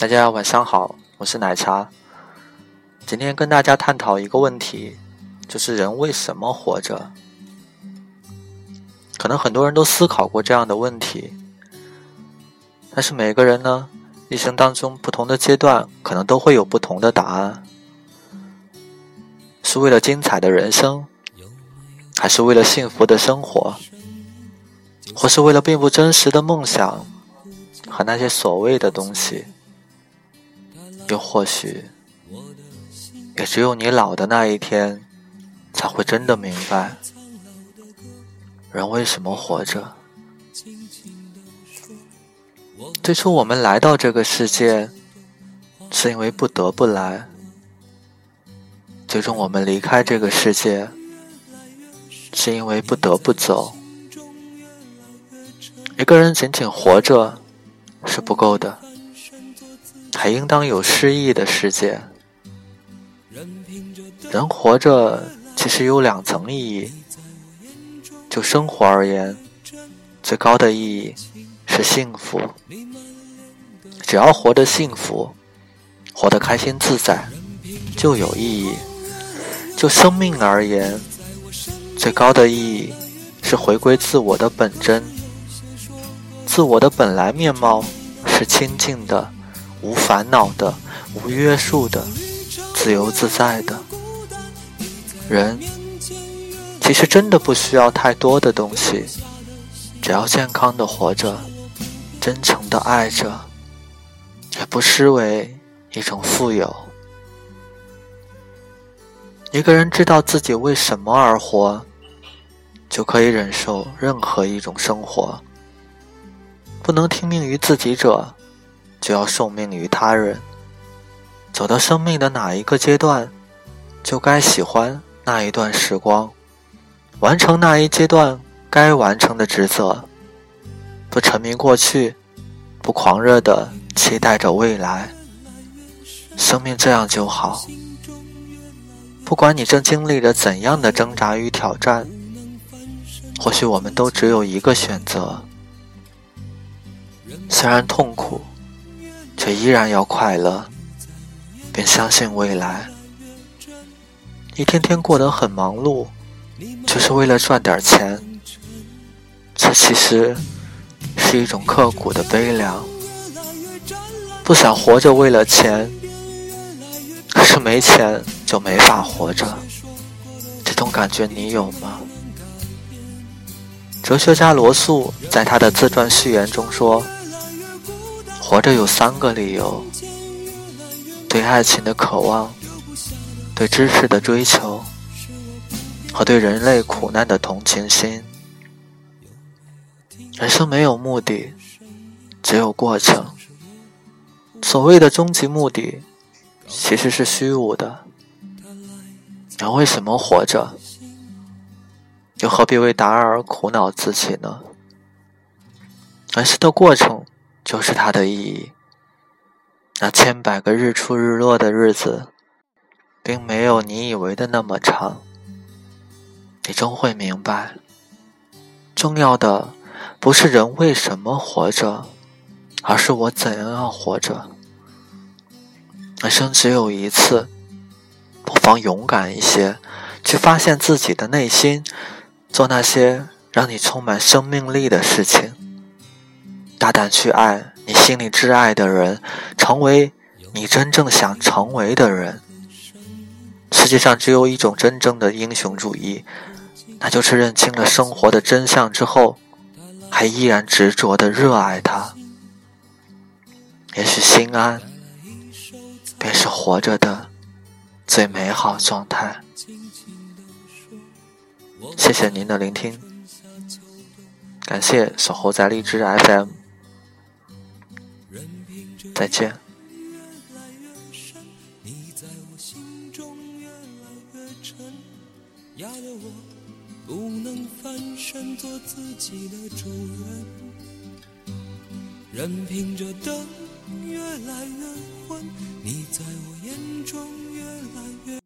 大家晚上好，我是奶茶。今天跟大家探讨一个问题，就是人为什么活着？可能很多人都思考过这样的问题，但是每个人呢，一生当中不同的阶段，可能都会有不同的答案。是为了精彩的人生，还是为了幸福的生活，或是为了并不真实的梦想和那些所谓的东西？又或许，也只有你老的那一天，才会真的明白，人为什么活着。最初我们来到这个世界，是因为不得不来；最终我们离开这个世界，是因为不得不走。一个人仅仅活着是不够的。还应当有诗意的世界。人活着其实有两层意义。就生活而言，最高的意义是幸福。只要活得幸福，活得开心自在，就有意义。就生命而言，最高的意义是回归自我的本真。自我的本来面貌是清净的。无烦恼的、无约束的、自由自在的人，其实真的不需要太多的东西，只要健康的活着，真诚的爱着，也不失为一种富有。一个人知道自己为什么而活，就可以忍受任何一种生活。不能听命于自己者。就要受命于他人，走到生命的哪一个阶段，就该喜欢那一段时光，完成那一阶段该完成的职责，不沉迷过去，不狂热的期待着未来。生命这样就好。不管你正经历着怎样的挣扎与挑战，或许我们都只有一个选择，虽然痛苦。却依然要快乐，便相信未来。一天天过得很忙碌，就是为了赚点钱。这其实是一种刻骨的悲凉。不想活着为了钱，可是没钱就没法活着。这种感觉你有吗？哲学家罗素在他的自传序言中说。活着有三个理由：对爱情的渴望，对知识的追求，和对人类苦难的同情心。人生没有目的，只有过程。所谓的终极目的，其实是虚无的。人为什么活着？又何必为达而苦恼自己呢？人生的过程。就是它的意义。那千百个日出日落的日子，并没有你以为的那么长。你终会明白，重要的不是人为什么活着，而是我怎样要活着。人生只有一次，不妨勇敢一些，去发现自己的内心，做那些让你充满生命力的事情。大胆去爱你心里挚爱的人，成为你真正想成为的人。世界上只有一种真正的英雄主义，那就是认清了生活的真相之后，还依然执着的热爱它。也许心安，便是活着的最美好状态。谢谢您的聆听，感谢守候在荔枝 FM。再见深。你在我心中越来越沉，压得我不能翻身做自己的主人。任凭着灯越来越昏，你在我眼中越来越。